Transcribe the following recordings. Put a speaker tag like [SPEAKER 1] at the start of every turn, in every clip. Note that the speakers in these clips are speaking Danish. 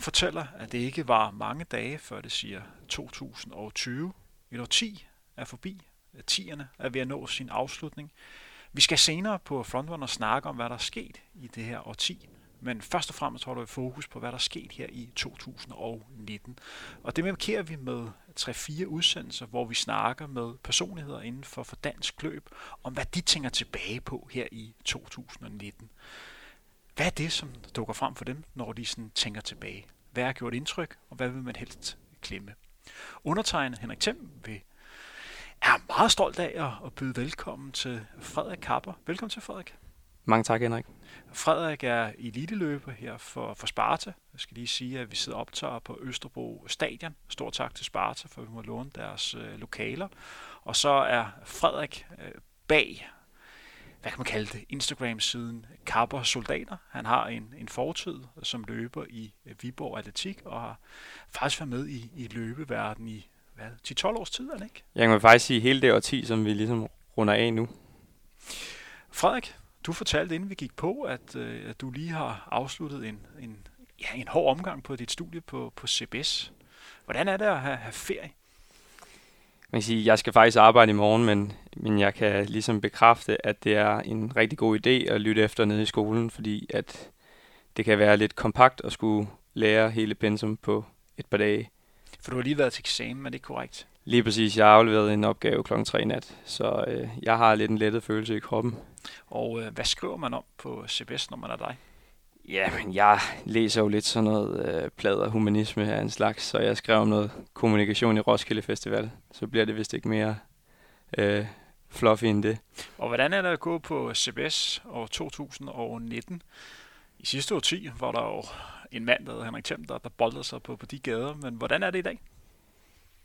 [SPEAKER 1] Kalenderen fortæller, at det ikke var mange dage, før det siger 2020. Et årti er forbi. Tierne er ved at nå sin afslutning. Vi skal senere på Frontrunner snakke om, hvad der er sket i det her årti. Men først og fremmest holder vi fokus på, hvad der er sket her i 2019. Og det markerer vi med 3-4 udsendelser, hvor vi snakker med personligheder inden for, for dansk løb, om hvad de tænker tilbage på her i 2019. Hvad er det, som dukker frem for dem, når de sådan tænker tilbage? Hvad har gjort indtryk, og hvad vil man helst klemme? Undertegnet Henrik Thiem vil er meget stolt af at byde velkommen til Frederik Kapper. Velkommen til, Frederik.
[SPEAKER 2] Mange tak, Henrik.
[SPEAKER 1] Frederik er eliteløber her for, for Sparta. Jeg skal lige sige, at vi sidder og optager på Østerbro Stadion. Stor tak til Sparta, for at vi må låne deres øh, lokaler. Og så er Frederik øh, bag, hvad kan man kalde det, Instagram-siden Kapper Soldater. Han har en, en fortid som løber i øh, Viborg Atletik, og har faktisk været med i, i løbeverdenen i hvad, 10-12 års tid, er det ikke?
[SPEAKER 2] Jeg kan faktisk sige hele det årti, som vi ligesom runder af nu.
[SPEAKER 1] Frederik, du fortalte, inden vi gik på, at, øh, at du lige har afsluttet en, en, ja, en hård omgang på dit studie på, på CBS. Hvordan er det at have, have ferie?
[SPEAKER 2] Man kan sige, jeg skal faktisk arbejde i morgen, men, men jeg kan ligesom bekræfte, at det er en rigtig god idé at lytte efter nede i skolen, fordi at det kan være lidt kompakt at skulle lære hele pensum på et par dage.
[SPEAKER 1] For du har lige været til eksamen, er det korrekt?
[SPEAKER 2] Lige præcis. Jeg har afleveret en opgave kl. 3 nat, så øh, jeg har lidt en lettet følelse i kroppen.
[SPEAKER 1] Og øh, hvad skriver man om på CBS, når man er dig?
[SPEAKER 2] Ja, men jeg læser jo lidt sådan noget øh, plader humanisme af en slags, så jeg skrev om noget kommunikation i Roskilde Festival. Så bliver det vist ikke mere øh, fluffy end det.
[SPEAKER 1] Og hvordan er det at gå på CBS år 2019? I sidste år 10 var der jo en mand, der hedder Henrik Thiem, der, der boldede sig på, på de gader. Men hvordan er det i dag?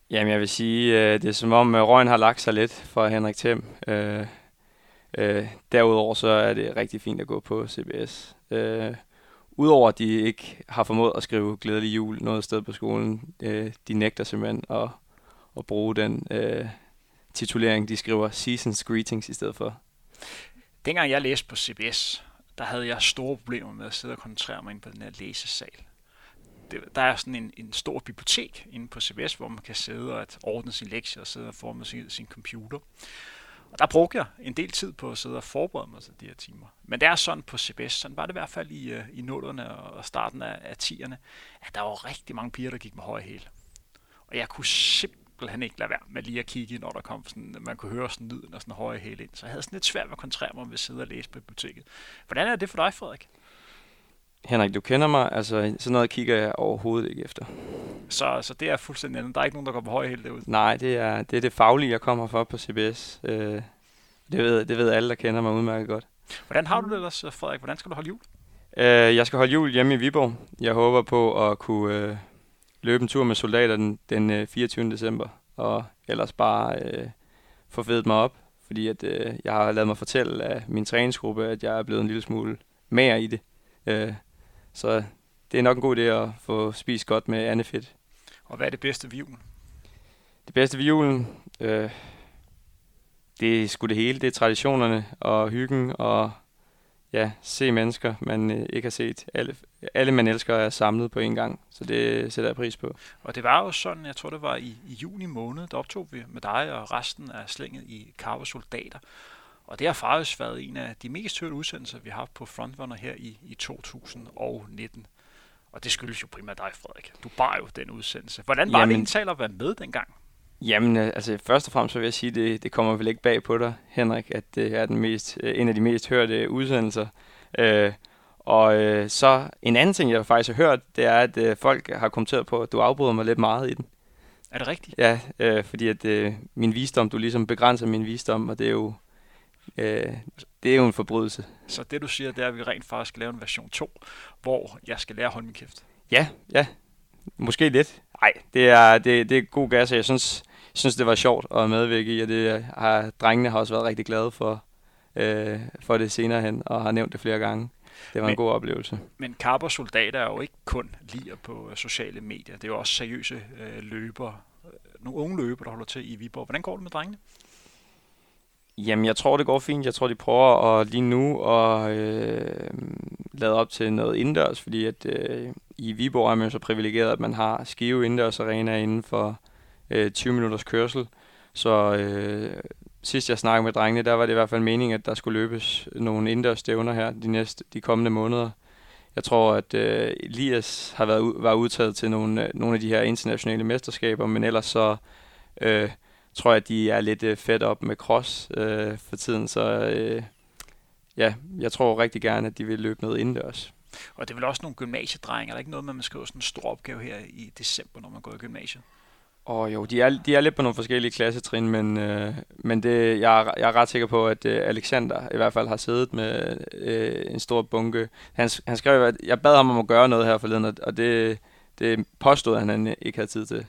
[SPEAKER 2] Jamen, jeg vil sige, øh, det er som om øh, røgen har lagt sig lidt for Henrik Thiem. Øh, øh, derudover så er det rigtig fint at gå på CBS. Øh, Udover at de ikke har formået at skrive glædelig jul noget sted på skolen, øh, de nægter simpelthen at, at bruge den øh, titulering. De skriver Seasons Greetings i stedet for.
[SPEAKER 1] Dengang jeg læste på CBS, der havde jeg store problemer med at sidde og koncentrere mig ind på den her læsesal. Det, der er sådan en, en stor bibliotek inde på CBS, hvor man kan sidde og ordne sin lektier og sidde og forme sin, sin computer. Og der brugte jeg en del tid på at sidde og forberede mig til de her timer. Men det er sådan på CBS, sådan var det i hvert fald i, øh, i nullerne og starten af, af 10'erne, at der var rigtig mange piger, der gik med høje hæl. Og jeg kunne simpelthen ikke lade være med lige at kigge, når der kom sådan, man kunne høre sådan lyden og sådan høje hæl ind. Så jeg havde sådan lidt svært ved at koncentrere mig ved at sidde og læse på biblioteket. Hvordan er det for dig, Frederik?
[SPEAKER 2] Henrik, du kender mig, altså sådan noget kigger jeg overhovedet ikke efter.
[SPEAKER 1] Så, så det er fuldstændig andet. Der er ikke nogen, der går på høje hæl derude?
[SPEAKER 2] Nej, det er, det er det faglige, jeg kommer for på CBS. Øh, det, ved, det ved alle, der kender mig udmærket godt.
[SPEAKER 1] Hvordan har du det ellers, Frederik? Hvordan skal du holde jul?
[SPEAKER 2] Øh, jeg skal holde jul hjemme i Viborg. Jeg håber på at kunne øh, løbe en tur med soldater den, den øh, 24. december, og ellers bare øh, få fedt mig op, fordi at, øh, jeg har lavet mig fortælle af min træningsgruppe, at jeg er blevet en lille smule mere i det. Øh, så det er nok en god idé at få spist godt med andefedt.
[SPEAKER 1] Og hvad er det bedste ved julen?
[SPEAKER 2] Det bedste ved julen? Øh, det er sgu det hele. Det er traditionerne og hyggen og ja, se mennesker, man øh, ikke har set. Alle, alle, man elsker, er samlet på en gang, så det sætter jeg pris på.
[SPEAKER 1] Og det var jo sådan, jeg tror det var i, i juni måned, der optog vi med dig og resten af slænget i Carver Soldater. Og det har faktisk været en af de mest hørte udsendelser, vi har haft på Frontrunner her i, i 2019. Og det skyldes jo primært dig, Frederik. Du bar jo den udsendelse. Hvordan var Jamen, det egentlig at være med dengang?
[SPEAKER 2] Jamen, øh, altså først og fremmest så vil jeg sige, at det, det kommer vel ikke bag på dig, Henrik, at det er den mest, øh, en af de mest hørte udsendelser. Øh, og øh, så en anden ting, jeg faktisk har hørt, det er, at øh, folk har kommenteret på, at du afbryder mig lidt meget i den.
[SPEAKER 1] Er det rigtigt?
[SPEAKER 2] Ja, øh, fordi at øh, min visdom, du ligesom begrænser min visdom, og det er jo øh, det er jo en forbrydelse.
[SPEAKER 1] Så det du siger, det er, at vi rent faktisk skal lave en version 2, hvor jeg skal lære at holde min kæft.
[SPEAKER 2] Ja, ja. Måske lidt. Nej, det er, det, det er god gas, og jeg synes, synes, det var sjovt at medvirke i, og det har, drengene har også været rigtig glade for, øh, for det senere hen, og har nævnt det flere gange. Det var men, en god oplevelse.
[SPEAKER 1] Men Carper Soldater er jo ikke kun lige på sociale medier. Det er jo også seriøse øh, løbere. Nogle unge løbere, der holder til i Viborg. Hvordan går det med drengene?
[SPEAKER 2] Jamen, jeg tror, det går fint. Jeg tror, de prøver at lige nu at øh, lade op til noget indendørs, fordi at øh, i Viborg er man så privilegeret, at man har Skive indendørs arena inden for øh, 20 minutters kørsel. Så øh, sidst jeg snakkede med drengene, der var det i hvert fald meningen, at der skulle løbes nogle indendørs stævner her de, næste, de kommende måneder. Jeg tror, at øh, Elias har været var udtaget til nogle, øh, nogle af de her internationale mesterskaber, men ellers så øh, tror jeg, at de er lidt øh, fedt op med cross øh, for tiden, så øh, ja, jeg tror rigtig gerne, at de vil løbe noget indendørs.
[SPEAKER 1] Og det er vel også nogle gymnasiedrenge, er der ikke noget med, at man skriver sådan en stor opgave her i december, når man går i gymnasiet?
[SPEAKER 2] Oh, jo, de er, de er lidt på nogle forskellige klassetrin, men, øh, men det, jeg, er, jeg er ret sikker på, at øh, Alexander i hvert fald har siddet med øh, en stor bunke. Han, han skrev, at jeg bad ham om at gøre noget her forleden, og det, det påstod han, han ikke havde tid til.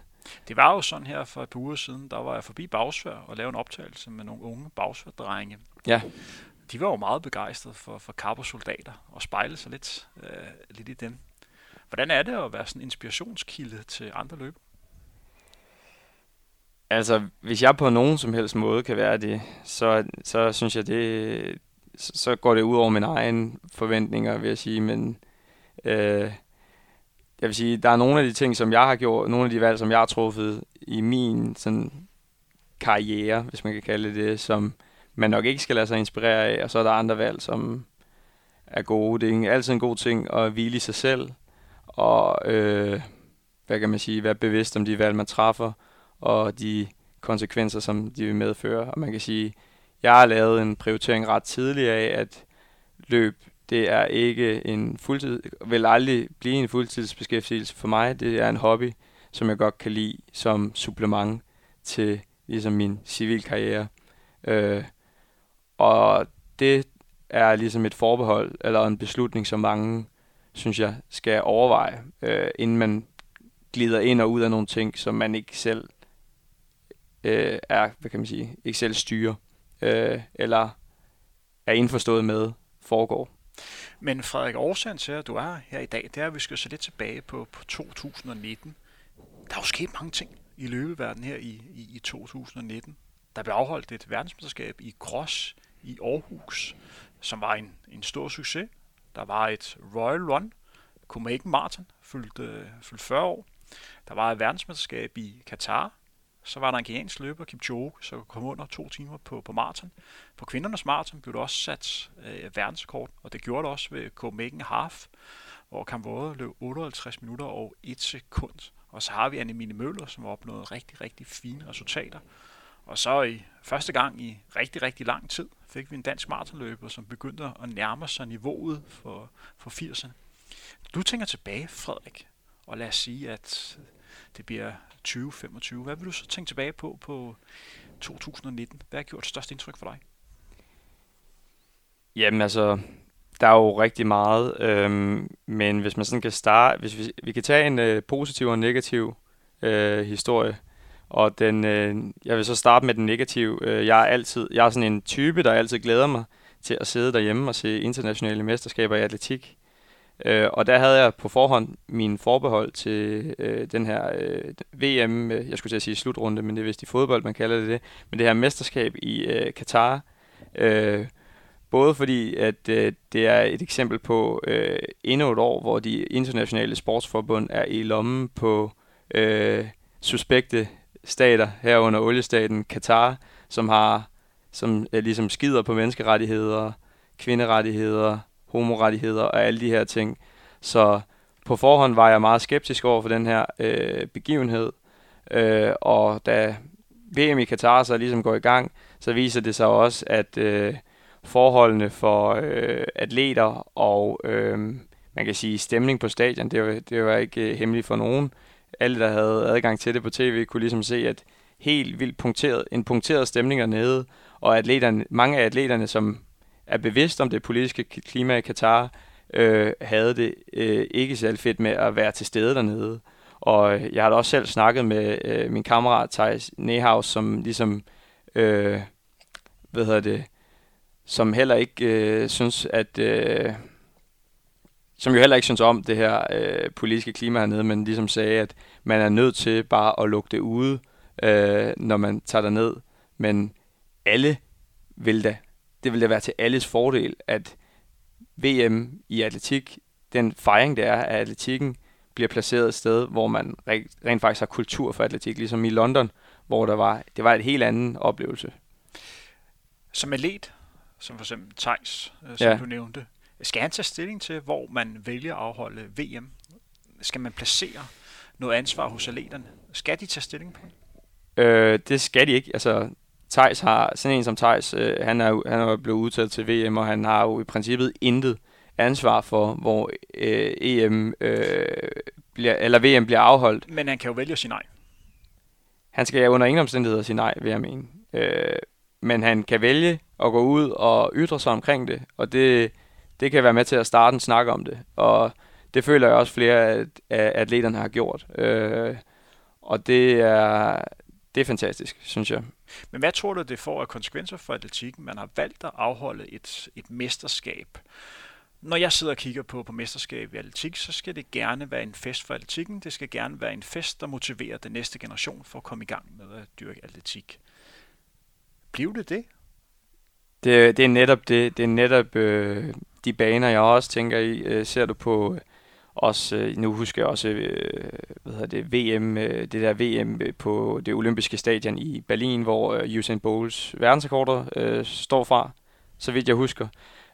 [SPEAKER 1] Det var jo sådan her for et par uger siden, der var jeg forbi Bagsvær og lavede en optagelse med nogle unge Bagsvær-drenge.
[SPEAKER 2] Ja.
[SPEAKER 1] De var jo meget begejstrede for, for Carbo-soldater og spejlede sig lidt, øh, lidt i dem. Hvordan er det at være sådan en inspirationskilde til andre løber?
[SPEAKER 2] Altså, hvis jeg på nogen som helst måde kan være det, så, så synes jeg, det, så, så går det ud over mine egne forventninger, vil jeg sige. Men øh, jeg vil sige, der er nogle af de ting, som jeg har gjort, nogle af de valg, som jeg har truffet i min sådan, karriere, hvis man kan kalde det det, som man nok ikke skal lade sig inspirere af, og så er der andre valg, som er gode. Det er altid en god ting at hvile i sig selv, og øh, hvad kan man sige, være bevidst om de valg, man træffer, og de konsekvenser, som de vil medføre. Og man kan sige, jeg har lavet en prioritering ret tidligt af, at løb, det er ikke en fuldtid, vil aldrig blive en fuldtidsbeskæftigelse for mig. Det er en hobby, som jeg godt kan lide som supplement til ligesom min civilkarriere. Øh, og det er ligesom et forbehold, eller en beslutning, som mange, synes jeg, skal overveje, øh, inden man glider ind og ud af nogle ting, som man ikke selv øh, er, hvad kan man sige, ikke selv styrer, øh, eller er indforstået med, foregår.
[SPEAKER 1] Men Frederik, årsagen til, at du er her i dag, det er, at vi skal se lidt tilbage på, på 2019. Der er jo sket mange ting i løbeverdenen her i, i, i 2019. Der blev afholdt et verdensmesterskab i cross i Aarhus, som var en, en stor succes. Der var et Royal Run, Copenhagen Marathon, fyldte, øh, fyldte 40 år. Der var et verdensmesterskab i Katar, så var der en kenyansk løber, Kipchoge, så kom under to timer på, på maraton. På kvindernes maraton blev der også sat øh, verdensrekord, og det gjorde det også ved Copenhagen Half, hvor Kamvode løb 58 minutter og 1 sekund. Og så har vi Annemine Møller, som har opnået rigtig, rigtig fine resultater. Og så i første gang i rigtig, rigtig lang tid fik vi en dansk maratonløber, som begyndte at nærme sig niveauet for, for 80'erne. Du tænker tilbage, Frederik, og lad os sige, at det bliver 2025. Hvad vil du så tænke tilbage på på 2019? Hvad har gjort størst indtryk for dig?
[SPEAKER 2] Jamen altså, der er jo rigtig meget, øhm, men hvis man sådan kan starte, hvis vi, vi kan tage en øh, positiv og en negativ øh, historie, og den, øh, jeg vil så starte med den negative. Øh, jeg er altid, jeg er sådan en type, der altid glæder mig til at sidde derhjemme og se internationale mesterskaber i atletik. Øh, og der havde jeg på forhånd min forbehold til øh, den her øh, VM, øh, jeg skulle til at sige slutrunde, men det er vist i fodbold, man kalder det det, men det her mesterskab i øh, Katar. Øh, både fordi, at øh, det er et eksempel på øh, endnu et år, hvor de internationale sportsforbund er i lommen på øh, suspekte stater, herunder oliestaten Katar, som har som øh, ligesom skider på menneskerettigheder, kvinderettigheder, homorettigheder og alle de her ting. Så på forhånd var jeg meget skeptisk over for den her øh, begivenhed, øh, og da VM i Katar så ligesom går i gang, så viser det sig også, at øh, forholdene for øh, atleter og øh, man kan sige stemning på stadion, det var, det var ikke øh, hemmeligt for nogen. Alle, der havde adgang til det på tv, kunne ligesom se, at helt vildt punkteret, en punkteret stemning dernede, og atleterne, mange af atleterne, som er bevidst om det politiske klima i Katar, øh, havde det øh, ikke særlig fedt med at være til stede dernede. Og øh, jeg har da også selv snakket med øh, min kammerat Thijs Nehaus, som ligesom, øh, hvad hedder det, som heller ikke øh, synes, at... Øh, som jo heller ikke synes om det her øh, politiske klima hernede, men ligesom sagde, at man er nødt til bare at lukke det ude, øh, når man tager ned. Men alle vil da, det vil da være til alles fordel, at VM i atletik, den fejring, det er af atletikken, bliver placeret et sted, hvor man rent faktisk har kultur for atletik, ligesom i London, hvor der var, det var et helt anden oplevelse.
[SPEAKER 1] Som atlet, som for eksempel Thijs, øh, som ja. du nævnte, skal han tage stilling til, hvor man vælger at afholde VM? Skal man placere noget ansvar hos atleterne? Skal de tage stilling på
[SPEAKER 2] det? Øh, det skal de ikke. Altså, Thijs har, sådan en som Thijs, øh, han, er, han er blevet udtaget til VM, og han har jo i princippet intet ansvar for, hvor øh, EM øh, bliver, eller VM bliver afholdt.
[SPEAKER 1] Men han kan jo vælge at sige nej.
[SPEAKER 2] Han skal under ingen omstændigheder sige nej, vil jeg mene. Øh, men han kan vælge at gå ud og ytre sig omkring det, og det, det kan være med til at starte en snak om det. Og det føler jeg også flere af, af atleterne har gjort. Øh, og det er, det er fantastisk, synes jeg.
[SPEAKER 1] Men hvad tror du, det får af konsekvenser for atletikken? Man har valgt at afholde et, et mesterskab. Når jeg sidder og kigger på, på mesterskab i atletik, så skal det gerne være en fest for atletikken. Det skal gerne være en fest, der motiverer den næste generation for at komme i gang med at dyrke atletik. Bliver det det?
[SPEAKER 2] Det, det er netop det. Det er netop øh, de baner, jeg også tænker i. Øh, ser du på øh, også, øh, nu husker jeg også, øh, hvad hedder det, VM, øh, det der VM på det olympiske stadion i Berlin, hvor Usain Bolts verdensrekorder øh, står fra, så vidt jeg husker.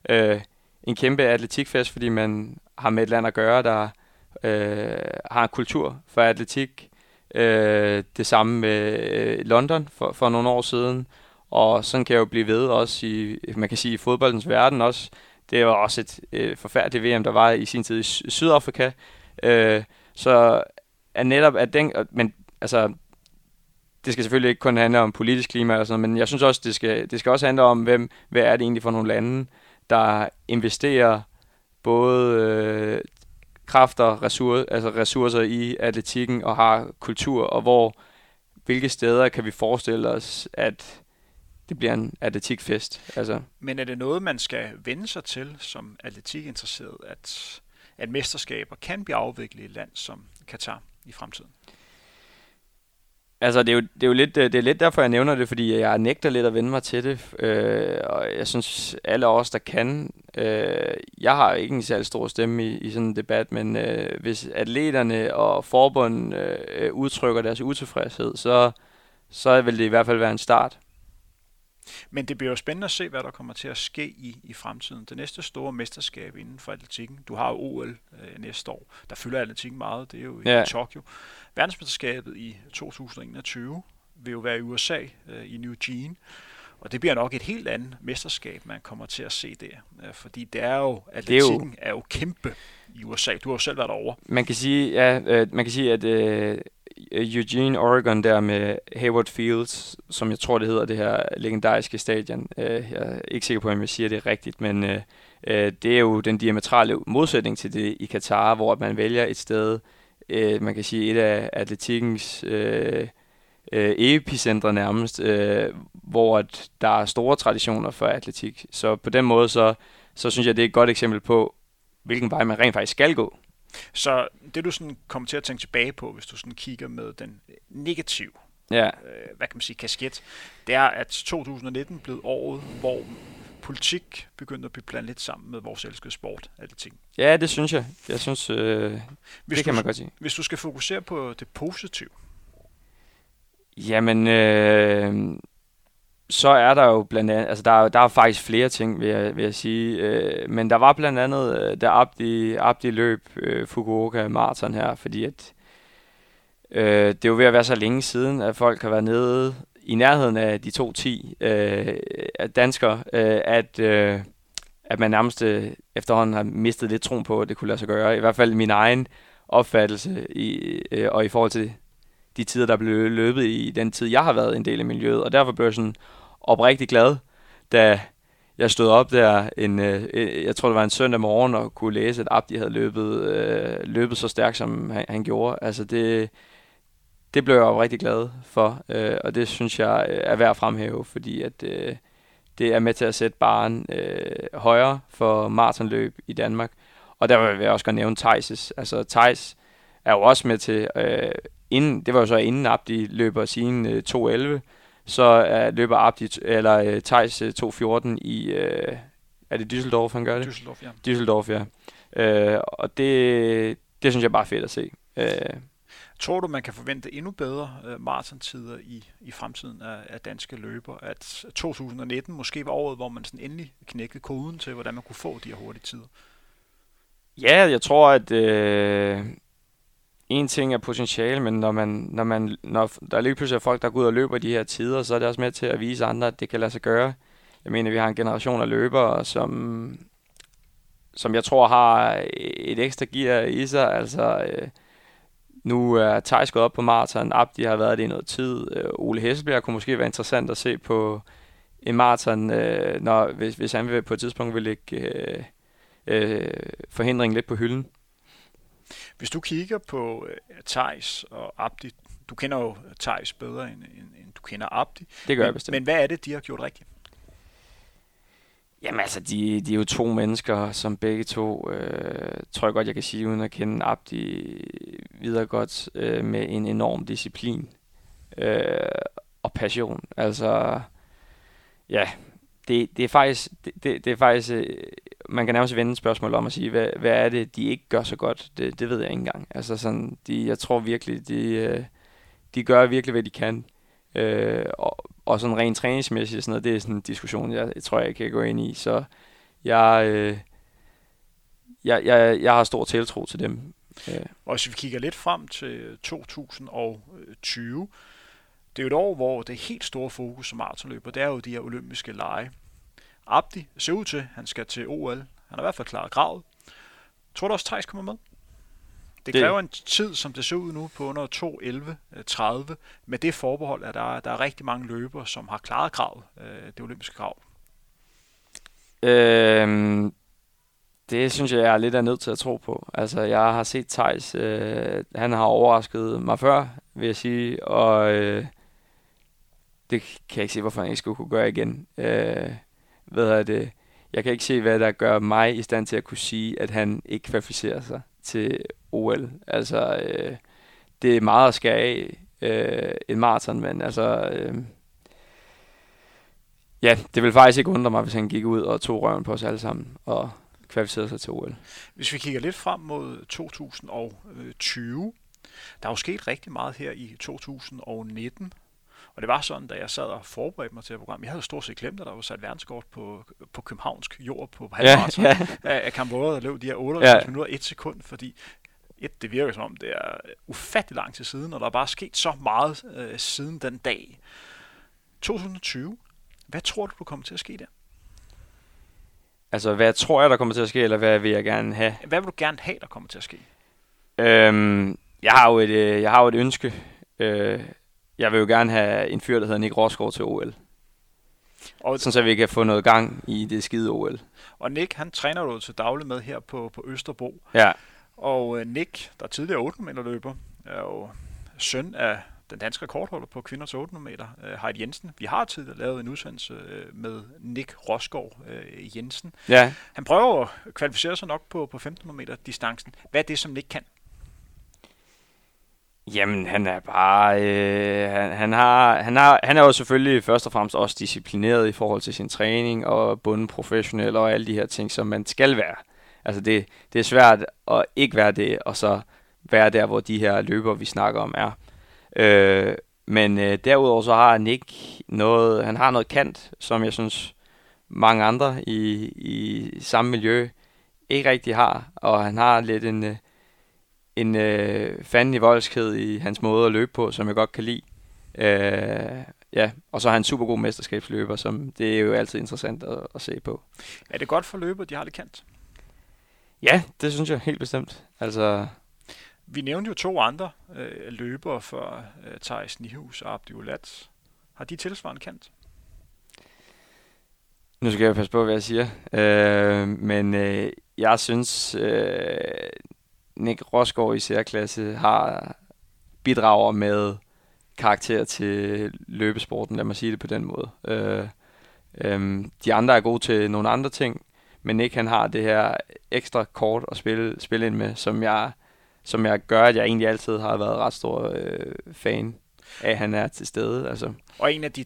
[SPEAKER 2] Øh, en kæmpe atletikfest, fordi man har med et land at gøre, der øh, har en kultur for atletik. Øh, det samme med øh, London for, for nogle år siden. Og sådan kan jeg jo blive ved også i, man kan sige, i fodboldens verden også. Det var også et øh, forfærdeligt VM, der var i sin tid i Sydafrika. Øh, så er netop at den, men altså, det skal selvfølgelig ikke kun handle om politisk klima og sådan men jeg synes også, det skal, det skal også handle om, hvem, hvad er det egentlig for nogle lande, der investerer både øh, kræfter, ressourcer, altså ressourcer i atletikken og har kultur, og hvor hvilke steder kan vi forestille os, at det bliver en atletikfest. Altså.
[SPEAKER 1] Men er det noget, man skal vende sig til som atletikinteresseret, at, at mesterskaber kan blive afviklet i et land som Katar i fremtiden?
[SPEAKER 2] Altså, det er, jo, det, er jo lidt, det er lidt derfor, jeg nævner det, fordi jeg nægter lidt at vende mig til det. Øh, og jeg synes, alle os, der kan... Øh, jeg har ikke en særlig stor stemme i, i sådan en debat, men øh, hvis atleterne og forbund øh, udtrykker deres utilfredshed, så, så vil det i hvert fald være en start.
[SPEAKER 1] Men det bliver jo spændende at se, hvad der kommer til at ske i, i fremtiden. Det næste store mesterskab inden for atletikken. Du har jo OL øh, næste år. Der fylder atletikken meget. Det er jo ja. i Tokyo. Verdensmesterskabet i 2021 vil jo være i USA, øh, i New Jean. Og det bliver nok et helt andet mesterskab, man kommer til at se der. Øh, fordi det er jo, atletikken det er, jo, er jo kæmpe i USA. Du har jo selv været derovre.
[SPEAKER 2] Man kan sige, ja, øh, man kan sige at øh, Øh, Eugene, Oregon der med Hayward Fields, som jeg tror det hedder, det her legendariske stadion. Øh, jeg er ikke sikker på, om jeg siger det rigtigt, men øh, det er jo den diametrale modsætning til det i Katar, hvor man vælger et sted, man kan sige et af atletikkens epicentre nærmest, hvor at der er store traditioner for atletik. Så på den måde, så, så synes jeg, det er et godt eksempel på, hvilken vej man rent faktisk skal gå.
[SPEAKER 1] Så det du sådan kommer til at tænke tilbage på, hvis du sådan kigger med den negative
[SPEAKER 2] ja.
[SPEAKER 1] øh, hvad kan man sige, kasket, det er, at 2019 blev året, hvor politik begyndte at blive blandet lidt sammen med vores elskede sport, ting.
[SPEAKER 2] Ja, det synes jeg. Jeg synes, øh, hvis det kan du, man godt sige.
[SPEAKER 1] Hvis du skal fokusere på det positive.
[SPEAKER 2] Jamen, øh, så er der jo blandt andet, altså der, der er faktisk flere ting, vil jeg, vil jeg sige. Øh, men der var blandt andet, øh, der Abdi, Abdi løb øh, Fukuoka Marathon her, fordi at øh, det er jo ved at være så længe siden, at folk har været nede i nærheden af de 2.10 øh, danskere, øh, at, øh, at man nærmest øh, efterhånden har mistet lidt tro på, at det kunne lade sig gøre. I hvert fald min egen opfattelse, i, øh, og i forhold til de tider, der blev løbet i den tid, jeg har været en del af miljøet. Og derfor blev jeg sådan oprigtig glad, da jeg stod op der, en, øh, øh, jeg tror det var en søndag morgen, og kunne læse, at Abdi havde løbet, øh, løbet så stærkt, som han, han gjorde. Altså det, det blev jeg rigtig glad for, øh, og det synes jeg øh, er værd at fremhæve, fordi at, øh, det er med til at sætte baren øh, højere for maratonløb i Danmark. Og der vil jeg også godt nævne Thijs. Altså Thijs er jo også med til, øh, inden, det var jo så inden Abdi løber sin øh, 2.11, så uh, løber Abdi, eller uh, Thijs uh, 2.14 i, uh, er det Düsseldorf, han gør det?
[SPEAKER 1] Düsseldorf, ja.
[SPEAKER 2] Düsseldorf, ja. Uh, og det, det synes jeg bare er fedt at se. Uh,
[SPEAKER 1] Tror du, man kan forvente endnu bedre uh, maratontider i, i fremtiden af, af danske løber? At 2019 måske var året, hvor man sådan endelig knækkede koden til, hvordan man kunne få de her hurtige tider?
[SPEAKER 2] Ja, jeg tror, at øh, en ting er potentiale, men når, man, når, man, når der er lige pludselig er folk, der går ud og løber de her tider, så er det også med til at vise andre, at det kan lade sig gøre. Jeg mener, vi har en generation af løbere, som, som jeg tror har et ekstra gear i sig. Altså, øh, nu er Thijs gået op på maraton, Abdi har været det i noget tid. Øh, Ole Hesselbjerg kunne måske være interessant at se på en maraton, øh, når, hvis, hvis han vil, på et tidspunkt vil lægge øh, øh, forhindringen lidt på hylden.
[SPEAKER 1] Hvis du kigger på uh, Thijs og Abdi, du kender jo Thijs bedre end, end, end du kender Abdi.
[SPEAKER 2] Det gør
[SPEAKER 1] men,
[SPEAKER 2] jeg bestemt.
[SPEAKER 1] Men hvad er det, de har gjort rigtigt?
[SPEAKER 2] Jamen altså, de, de er jo to mennesker, som begge to, øh, tror jeg godt, jeg kan sige, uden at kende Abdi videre godt, øh, med en enorm disciplin øh, og passion. Altså, ja, det, det er faktisk, det, det, det er faktisk øh, man kan nærmest vende spørgsmålet spørgsmål om at sige, hvad, hvad er det, de ikke gør så godt? Det, det ved jeg ikke engang. Altså sådan, de, jeg tror virkelig, de, øh, de gør virkelig, hvad de kan. Øh, og, og sådan rent træningsmæssigt, sådan noget, det er sådan en diskussion, jeg, jeg tror, jeg kan gå ind i. Så jeg, øh, jeg, jeg, jeg har stor tiltro til dem.
[SPEAKER 1] Øh. Og hvis vi kigger lidt frem til 2020, det er jo et år, hvor det helt store fokus som maratonløber, det er jo de her olympiske lege. Abdi ser ud til, han skal til OL. Han har i hvert fald klaret kravet. Tror du også, Thijs kommer med? Det kræver det. en tid, som det ser ud nu, på under 2.11.30. Med det forbehold, at der, der er rigtig mange løbere, som har klaret kravet, øh, det olympiske krav.
[SPEAKER 2] Øhm, det synes jeg, jeg er lidt af nødt til at tro på. Altså, jeg har set Thijs, øh, han har overrasket mig før, vil jeg sige, og øh, det kan jeg ikke se, hvorfor han ikke skulle kunne gøre igen. Øh, hvad er det, jeg kan ikke se, hvad der gør mig i stand til at kunne sige, at han ikke kvalificerer sig til OL. Altså, øh, det er meget at skære af øh, en maraton, men altså... Øh, ja, det vil faktisk ikke undre mig, hvis han gik ud og tog røven på os alle sammen og kvalificerede sig til OL.
[SPEAKER 1] Hvis vi kigger lidt frem mod 2020, der er jo sket rigtig meget her i 2019. Og det var sådan, da jeg sad og forberedte mig til program. Jeg havde stort set glemt, at der var sat verdenskort på, på københavnsk jord på halvmarathon. Ja, ja. Af Kambodja, der løb de her 58 ja. minutter et sekund, fordi et, det virker som om, det er ufattelig lang tid siden, og der er bare sket så meget øh, siden den dag. 2020, hvad tror du, du kommer til at ske der?
[SPEAKER 2] Altså, hvad tror jeg, der kommer til at ske, eller hvad vil jeg gerne have?
[SPEAKER 1] Hvad vil du gerne have, der kommer til at ske?
[SPEAKER 2] Øhm, jeg har jo et, øh, jeg har jo et ønske. Øh, jeg vil jo gerne have en fyr, der hedder Nick Rosgaard til OL. Og sådan så vi kan få noget gang i det skide OL.
[SPEAKER 1] Og Nick, han træner du til daglig med her på, på Østerbro.
[SPEAKER 2] Ja.
[SPEAKER 1] Og uh, Nick, der er tidligere 800 meter løber, er jo søn af den danske rekordholder på kvinders 800 meter, uh, Heidi Jensen. Vi har tidligere lavet en udsendelse uh, med Nick Rosgaard uh, Jensen.
[SPEAKER 2] Ja.
[SPEAKER 1] Han prøver at kvalificere sig nok på, på 1500 meter distancen. Hvad er det, som Nick kan?
[SPEAKER 2] Jamen, han er bare... Øh, han, han, har, han, har, han er jo selvfølgelig først og fremmest også disciplineret i forhold til sin træning og bunden professionel og alle de her ting, som man skal være. Altså, det, det er svært at ikke være det, og så være der, hvor de her løber, vi snakker om, er. Øh, men øh, derudover så har Nick noget... Han har noget kant, som jeg synes mange andre i, i samme miljø ikke rigtig har. Og han har lidt en... Øh, en øh, fanden i voldskhed i hans måde at løbe på, som jeg godt kan lide. Øh, ja, og så har han en super god mesterskabsløber, som det er jo altid interessant at, at se på.
[SPEAKER 1] Er det godt for løber, de har det kendt?
[SPEAKER 2] Ja, det synes jeg helt bestemt. Altså,
[SPEAKER 1] vi nævnte jo to andre øh, løbere for øh, Thijs Nihus og Abdi Ulat. Har de tilsvarende kendt?
[SPEAKER 2] Nu skal jeg passe på, hvad jeg siger. Øh, men øh, jeg synes, øh, Nick Rosgaard i særklasse har bidrager med karakter til løbesporten, lad mig sige det på den måde. Øh, øh, de andre er gode til nogle andre ting, men Nick han har det her ekstra kort at spille, spille ind med, som jeg, som jeg gør, at jeg egentlig altid har været ret stor øh, fan. at han er til stede. Altså.
[SPEAKER 1] Og en af de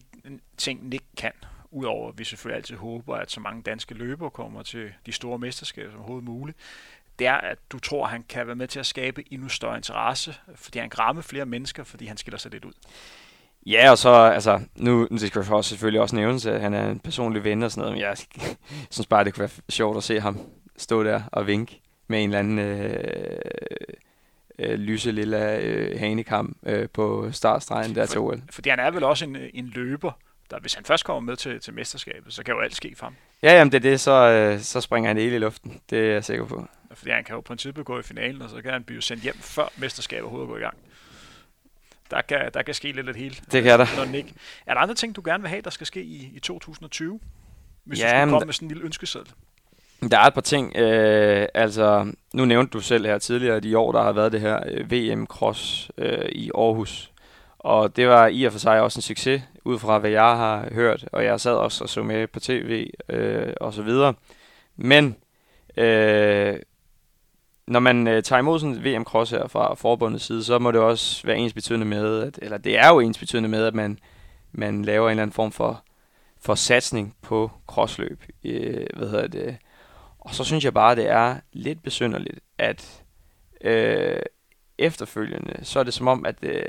[SPEAKER 1] ting, Nick kan, udover at vi selvfølgelig altid håber, at så mange danske løbere kommer til de store mesterskaber som overhovedet muligt, det er, at du tror, at han kan være med til at skabe endnu større interesse, fordi han kan ramme flere mennesker, fordi han skiller sig lidt ud.
[SPEAKER 2] Ja, og så, altså, nu, nu skal jeg også selvfølgelig også nævnes, at han er en personlig ven og sådan noget, men jeg synes bare, det kunne være sjovt at se ham stå der og vinke med en eller anden øh, øh, lyse lille øh, hanekam øh, på startstregen der til OL.
[SPEAKER 1] Fordi han er vel også en, en løber, der hvis han først kommer med til, til mesterskabet, så kan jo alt ske for ham.
[SPEAKER 2] Ja, jamen det er det, så, øh, så springer han hele i luften. Det er jeg sikker på.
[SPEAKER 1] Fordi han kan jo i princippet gå i finalen, og så kan han blive sendt hjem før mesterskabet overhovedet går i gang. Der kan, der kan ske lidt af det hele.
[SPEAKER 2] Det kan der.
[SPEAKER 1] Når Nick. Er der andre ting, du gerne vil have, der skal ske i, i 2020? Hvis ja, du skulle komme med sådan en lille ønskeseddel.
[SPEAKER 2] Der er et par ting. Øh, altså, nu nævnte du selv her tidligere, at i år der har været det her øh, VM Cross øh, i Aarhus. Og det var i og for sig også en succes, ud fra hvad jeg har hørt. Og jeg sad også og så med på tv øh, og så videre. Men øh, når man øh, tager imod sådan et VM Cross her fra forbundets side, så må det også være ens betydende med, at, eller det er jo ens betydende med, at man, man laver en eller anden form for, for satsning på crossløb. Øh, hvad hedder det? Og så synes jeg bare, det er lidt besynderligt, at øh, efterfølgende, så er det som om, at øh,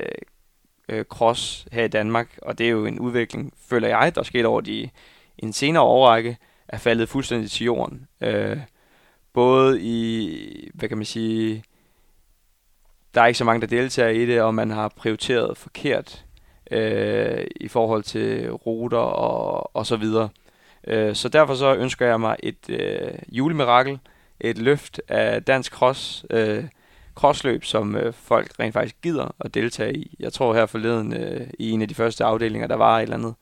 [SPEAKER 2] øh, cross her i Danmark, og det er jo en udvikling, føler jeg, der er sket over de, en senere årrække, er faldet fuldstændig til jorden. Øh, både i, hvad kan man sige, der er ikke så mange, der deltager i det, og man har prioriteret forkert øh, i forhold til ruter og, og så videre. Øh, så derfor så ønsker jeg mig et øh, julemirakel, et løft af dansk cross, øh, krossløb, som øh, folk rent faktisk gider at deltage i. Jeg tror her forleden øh, i en af de første afdelinger, der var et eller andet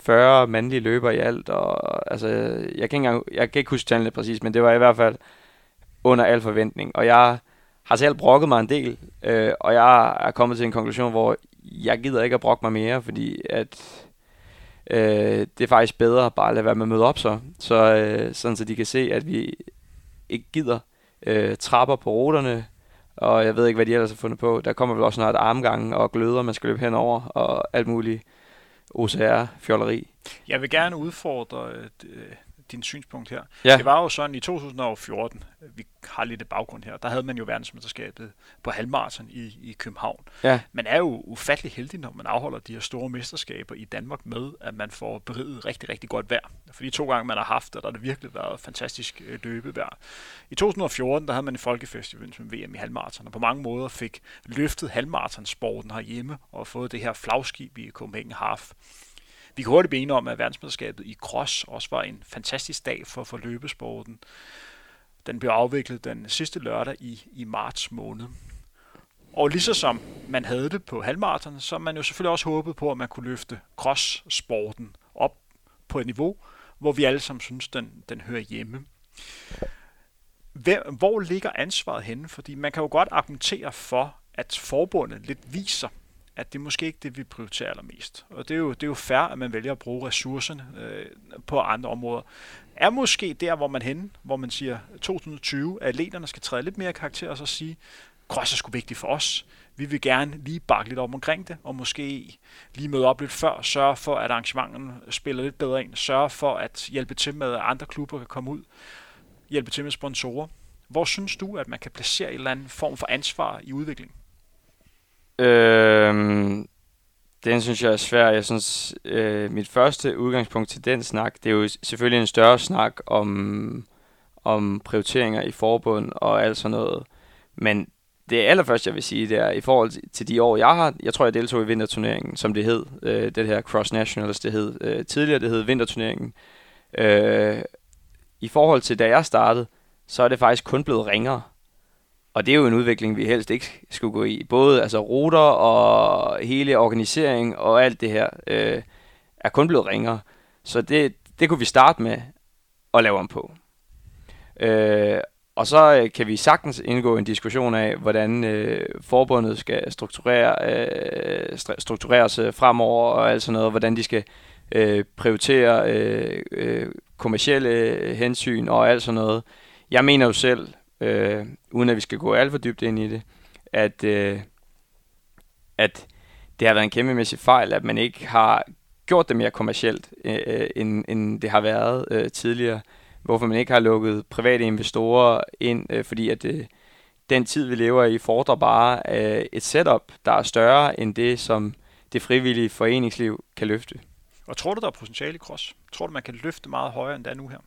[SPEAKER 2] 40 mandlige løber i alt, og altså, jeg kan ikke, engang, jeg kan ikke huske tallene præcis, men det var i hvert fald under al forventning. Og jeg har selv brokket mig en del, øh, og jeg er kommet til en konklusion, hvor jeg gider ikke at brokke mig mere, fordi at øh, det er faktisk bedre bare at lade være med at møde op så, så øh, sådan så de kan se, at vi ikke gider øh, trapper på ruterne, og jeg ved ikke, hvad de ellers har fundet på. Der kommer vel også snart armgange og gløder, man skal løbe henover, og alt muligt OCR-fjolleri.
[SPEAKER 1] Jeg vil gerne udfordre øh, din synspunkt her. Ja. Det var jo sådan i 2014, vi har lidt baggrund her, der havde man jo verdensmesterskabet på halvmarathon i, i København. Ja. Man er jo ufattelig heldig, når man afholder de her store mesterskaber i Danmark med, at man får beriget rigtig, rigtig godt vejr. For de to gange, man har haft der har det virkelig været fantastisk øh, løbevejr. I 2014, der havde man en folkefestival som VM i halvmarathon, og på mange måder fik løftet halvmarathonsporten herhjemme og fået det her flagskib i Copenhagen Half. Vi kan hurtigt blive om, at verdensmesterskabet i cross også var en fantastisk dag for, for løbesporten. Den blev afviklet den sidste lørdag i, i marts måned. Og lige så som man havde det på halvmarathon, så man jo selvfølgelig også håbet på, at man kunne løfte cross-sporten op på et niveau, hvor vi alle sammen synes, den, den hører hjemme. Hvor ligger ansvaret henne? Fordi man kan jo godt argumentere for, at forbundet lidt viser, at det er måske ikke det, vi prioriterer allermest. Og det er jo, det er jo fair, at man vælger at bruge ressourcerne øh, på andre områder. Er måske der, hvor man hen, hvor man siger 2020, at atleterne skal træde lidt mere karakter og så sige, cross er sgu vigtigt for os. Vi vil gerne lige bakke lidt op omkring det, og måske lige møde op lidt før, sørge for, at arrangementerne spiller lidt bedre ind, sørge for at hjælpe til med, at andre klubber kan komme ud, hjælpe til med sponsorer. Hvor synes du, at man kan placere en eller anden form for ansvar i udviklingen?
[SPEAKER 2] Øhm, den synes jeg er svær. Jeg synes, øh, mit første udgangspunkt til den snak, det er jo selvfølgelig en større snak om, om prioriteringer i forbund og alt sådan noget. Men det allerførste, jeg vil sige, det er i forhold til de år, jeg har, jeg tror, jeg deltog i vinterturneringen, som det hed, øh, det her Cross Nationals, det hed øh, tidligere, det hed vinterturneringen. Øh, I forhold til da jeg startede, så er det faktisk kun blevet ringere. Og det er jo en udvikling, vi helst ikke skulle gå i. Både altså ruter og hele organisering og alt det her øh, er kun blevet ringere. Så det, det kunne vi starte med at lave om på. Øh, og så øh, kan vi sagtens indgå en diskussion af, hvordan øh, forbundet skal strukturere, øh, struktureres øh, fremover og alt sådan noget, hvordan de skal øh, prioritere øh, øh, kommersielle hensyn og alt sådan noget. Jeg mener jo selv, øh, uden at vi skal gå alt for dybt ind i det, at, øh, at det har været en kæmpemæssig fejl, at man ikke har gjort det mere kommercielt, øh, øh end, end det har været øh, tidligere. Hvorfor man ikke har lukket private investorer ind, øh, fordi at det, den tid, vi lever i, fordrer bare øh, et setup, der er større end det, som det frivillige foreningsliv kan løfte.
[SPEAKER 1] Og tror du, der er potentiale i cross? Tror du, man kan løfte meget højere, end det er nu her?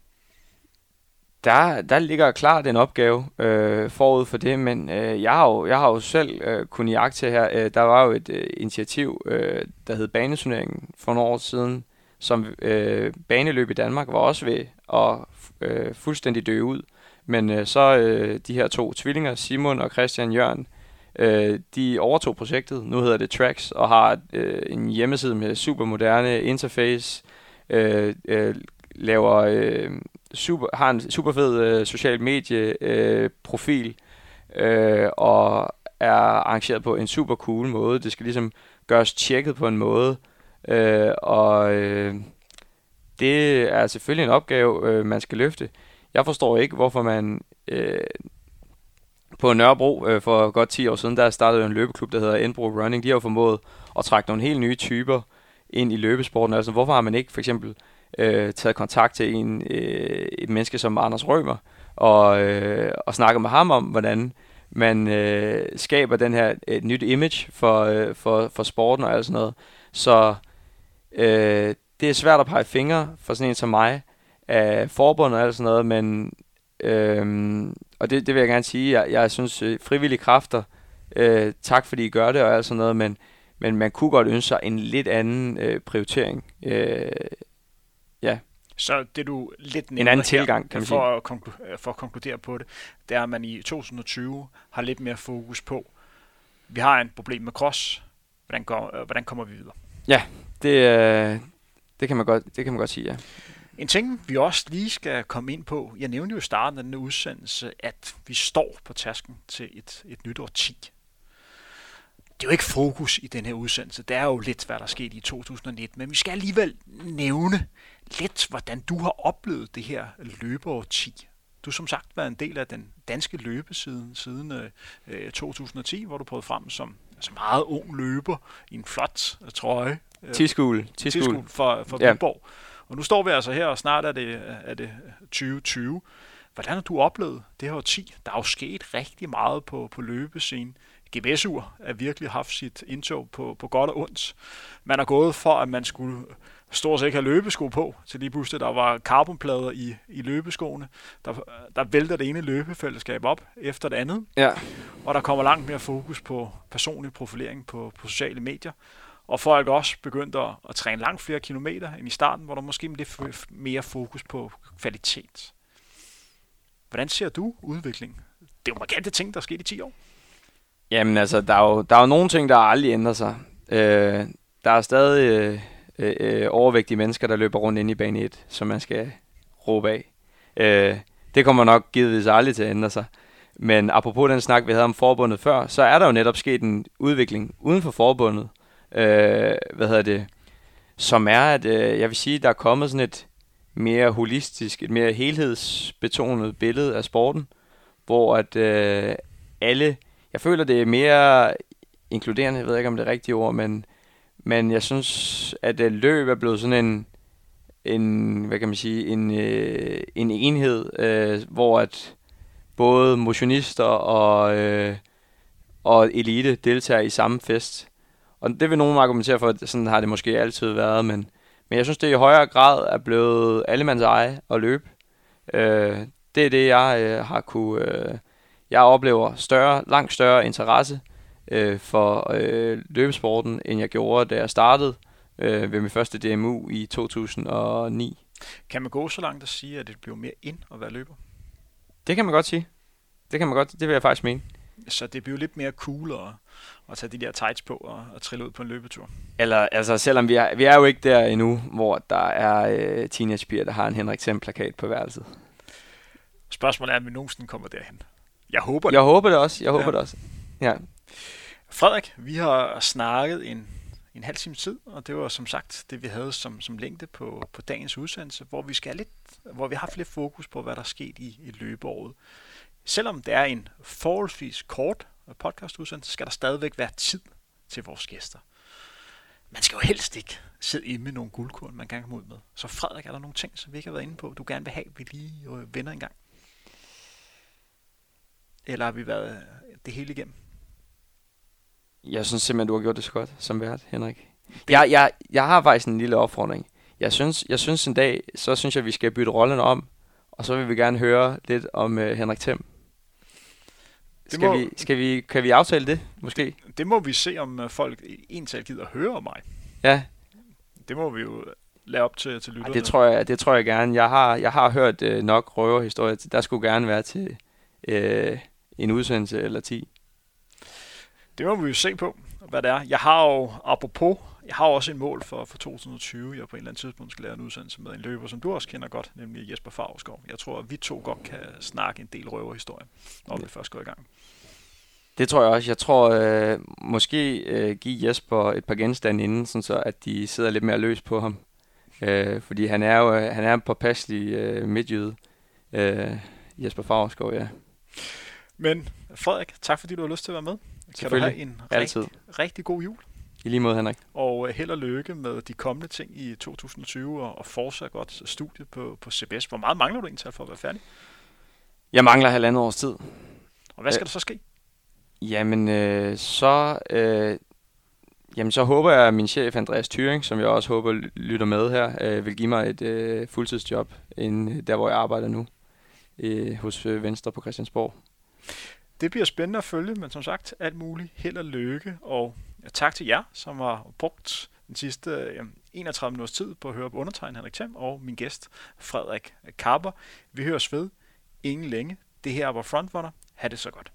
[SPEAKER 2] Der, der ligger klart en opgave øh, forud for det, men øh, jeg, har jo, jeg har jo selv øh, kunnet jagte her. Øh, der var jo et øh, initiativ, øh, der hed Banesurneringen for nogle år siden, som øh, baneløb i Danmark var også ved at øh, fuldstændig dø ud. Men øh, så øh, de her to tvillinger, Simon og Christian Jørgen, øh, de overtog projektet. Nu hedder det Tracks og har øh, en hjemmeside med super moderne interface, øh, øh, laver øh, super, har en super fed øh, social medie øh, profil øh, og er arrangeret på en super cool måde. Det skal ligesom gøres tjekket på en måde, øh, og øh, det er selvfølgelig en opgave, øh, man skal løfte. Jeg forstår ikke, hvorfor man øh, på Nørrebro øh, for godt 10 år siden, der startede en løbeklub, der hedder Enbro Running. De har jo formået at trække nogle helt nye typer ind i løbesporten. Altså, hvorfor har man ikke for eksempel øh, taget kontakt til en, øh, et menneske som Anders Rømer og, øh, og snakket med ham om, hvordan man øh, skaber den her et nyt image for, øh, for, for sporten og alt sådan noget. Så øh, det er svært at pege fingre for sådan en som mig af forbundet og alt sådan noget, men øh, og det, det vil jeg gerne sige, jeg, jeg synes øh, frivillige kræfter, øh, tak fordi I gør det og alt sådan noget, men, men man kunne godt ønske sig en lidt anden øh, prioritering. Øh.
[SPEAKER 1] Så det du lidt
[SPEAKER 2] en anden tilgang, kan man
[SPEAKER 1] for, sige. At konklu- for at konkludere på det, det er, at man i 2020 har lidt mere fokus på, vi har en problem med cross, hvordan, går, øh, hvordan kommer vi videre?
[SPEAKER 2] Ja, det, øh, det, kan man godt, det kan man godt sige, ja.
[SPEAKER 1] En ting, vi også lige skal komme ind på, jeg nævnte jo i starten af denne udsendelse, at vi står på tasken til et, et nyt årti. Det er jo ikke fokus i den her udsendelse, det er jo lidt, hvad der skete i 2019, men vi skal alligevel nævne lidt, hvordan du har oplevet det her løbeårti. Du som sagt været en del af den danske løbesiden siden øh, 2010, hvor du prøvede frem som altså meget ung løber i en flot øh, trøje.
[SPEAKER 2] Øh, Tiskul.
[SPEAKER 1] Tiskul for, for ja. Viborg. Og nu står vi altså her, og snart er det, er det 2020. Hvordan har du oplevet det her 10? Der er jo sket rigtig meget på, på løbescenen. GBS-ur er virkelig haft sit indtog på, på godt og ondt. Man er gået for, at man skulle stort set ikke have løbesko på, til lige pludselig der var carbonplader i, i løbeskoene. Der, der vælter det ene løbefællesskab op efter det andet.
[SPEAKER 2] Ja.
[SPEAKER 1] Og der kommer langt mere fokus på personlig profilering på, på sociale medier. Og folk også begyndt at, at træne langt flere kilometer end i starten, hvor der måske er lidt mere fokus på kvalitet. Hvordan ser du udviklingen? Det er jo markante ting, der er sket i 10 år.
[SPEAKER 2] Jamen altså, der er jo, der er jo nogle ting, der aldrig ændrer sig. Øh, der er stadig øh, øh, øh overvægtige mennesker, der løber rundt ind i bane 1, som man skal råbe af. Øh, det kommer nok givetvis aldrig til at ændre sig. Men apropos den snak, vi havde om forbundet før, så er der jo netop sket en udvikling uden for forbundet, øh, hvad hedder det, som er, at øh, jeg vil sige, der er kommet sådan et mere holistisk, et mere helhedsbetonet billede af sporten, hvor at øh, alle, jeg føler det er mere inkluderende, jeg ved ikke om det er rigtige ord, men, men jeg synes, at øh, løb er blevet sådan en, en hvad kan man sige, en, øh, en enhed, øh, hvor at både motionister og, øh, og elite deltager i samme fest. Og det vil nogen argumentere for, at sådan har det måske altid været, men, men jeg synes, det i højere grad er blevet allemands eje at løbe. Øh, det er det, jeg øh, har kunne... Øh, jeg oplever større, langt større interesse øh, for øh, løbesporten, end jeg gjorde, da jeg startede øh, ved min første DMU i 2009.
[SPEAKER 1] Kan man gå så langt at sige, at det bliver mere ind at være løber?
[SPEAKER 2] Det kan man godt sige. Det kan man godt, det vil jeg faktisk mene.
[SPEAKER 1] Så det bliver lidt mere cool at, at tage de der tights på og, og trille ud på en løbetur.
[SPEAKER 2] Eller, altså, selvom vi er, vi er jo ikke der endnu, hvor der er øh, teenagepiger, der har en Henrik Thiem plakat på værelset.
[SPEAKER 1] Spørgsmålet er, om vi nogensinde kommer derhen. Jeg håber
[SPEAKER 2] det. Jeg håber det også. Jeg håber ja. det også. Ja.
[SPEAKER 1] Frederik, vi har snakket en, en halv time tid, og det var som sagt det, vi havde som, som længde på, på dagens udsendelse, hvor vi skal lidt, hvor vi har haft lidt fokus på, hvad der er sket i, i løbeåret. Selvom det er en forholdsvis kort podcastudsendelse, skal der stadigvæk være tid til vores gæster. man skal jo helst ikke sidde inde med nogle guldkorn, man kan komme ud med. Så Frederik, er der nogle ting, som vi ikke har været inde på, du gerne vil have, vi lige øh, vender en gang? Eller har vi været øh, det hele igennem?
[SPEAKER 2] Jeg synes simpelthen, du har gjort det så godt som vært, Henrik. Jeg, jeg, jeg har faktisk en lille opfordring. Jeg synes, jeg synes en dag, så synes jeg, vi skal bytte rollerne om, og så vil vi gerne høre lidt om uh, Henrik Thiem. Skal, må, vi, skal vi, kan vi aftale det, måske?
[SPEAKER 1] Det må vi se, om folk tal gider høre om mig.
[SPEAKER 2] Ja.
[SPEAKER 1] Det må vi jo lade op til, til lytterne.
[SPEAKER 2] Ej, det, tror jeg, det tror jeg gerne. Jeg har, jeg har hørt uh, nok røverhistorier. Der skulle gerne være til uh, en udsendelse eller 10.
[SPEAKER 1] Det må vi jo se på, hvad det er. Jeg har jo, apropos, jeg har også et mål for, for 2020. Jeg på en eller anden tidspunkt skal lave en udsendelse med en løber, som du også kender godt, nemlig Jesper Favsgaard. Jeg tror, at vi to godt kan snakke en del røverhistorie, når vi først går i gang.
[SPEAKER 2] Det tror jeg også. Jeg tror øh, måske øh, give Jesper et par genstande inden, sådan så at de sidder lidt mere løs på ham. Øh, fordi han er jo han er en påpasselig øh, midtjyde. Øh, Jesper Favsgaard, ja.
[SPEAKER 1] Men Frederik, tak fordi du har lyst til at være med. Kan du have en
[SPEAKER 2] Altid.
[SPEAKER 1] Rigtig, rigtig god jul.
[SPEAKER 2] I lige måde, Henrik.
[SPEAKER 1] Og øh, held og lykke med de kommende ting i 2020, og, og fortsat godt studie på, på CBS. Hvor meget mangler du egentlig for at være færdig?
[SPEAKER 2] Jeg mangler halvandet års tid.
[SPEAKER 1] Og hvad skal øh, der så ske?
[SPEAKER 2] Jamen, øh, så... Øh, Jamen, så håber jeg, at min chef Andreas Thyring, som jeg også håber lytter med her, øh, vil give mig et øh, fuldtidsjob end der, hvor jeg arbejder nu, øh, hos øh, Venstre på Christiansborg.
[SPEAKER 1] Det bliver spændende at følge, men som sagt, alt muligt held og lykke, og tak til jer, som har brugt den sidste øh, 31 minutters tid på at høre på undertegn Henrik Thiem og min gæst Frederik Karper. Vi høres ved ingen længe. Det her var Frontrunner. Ha' det så godt.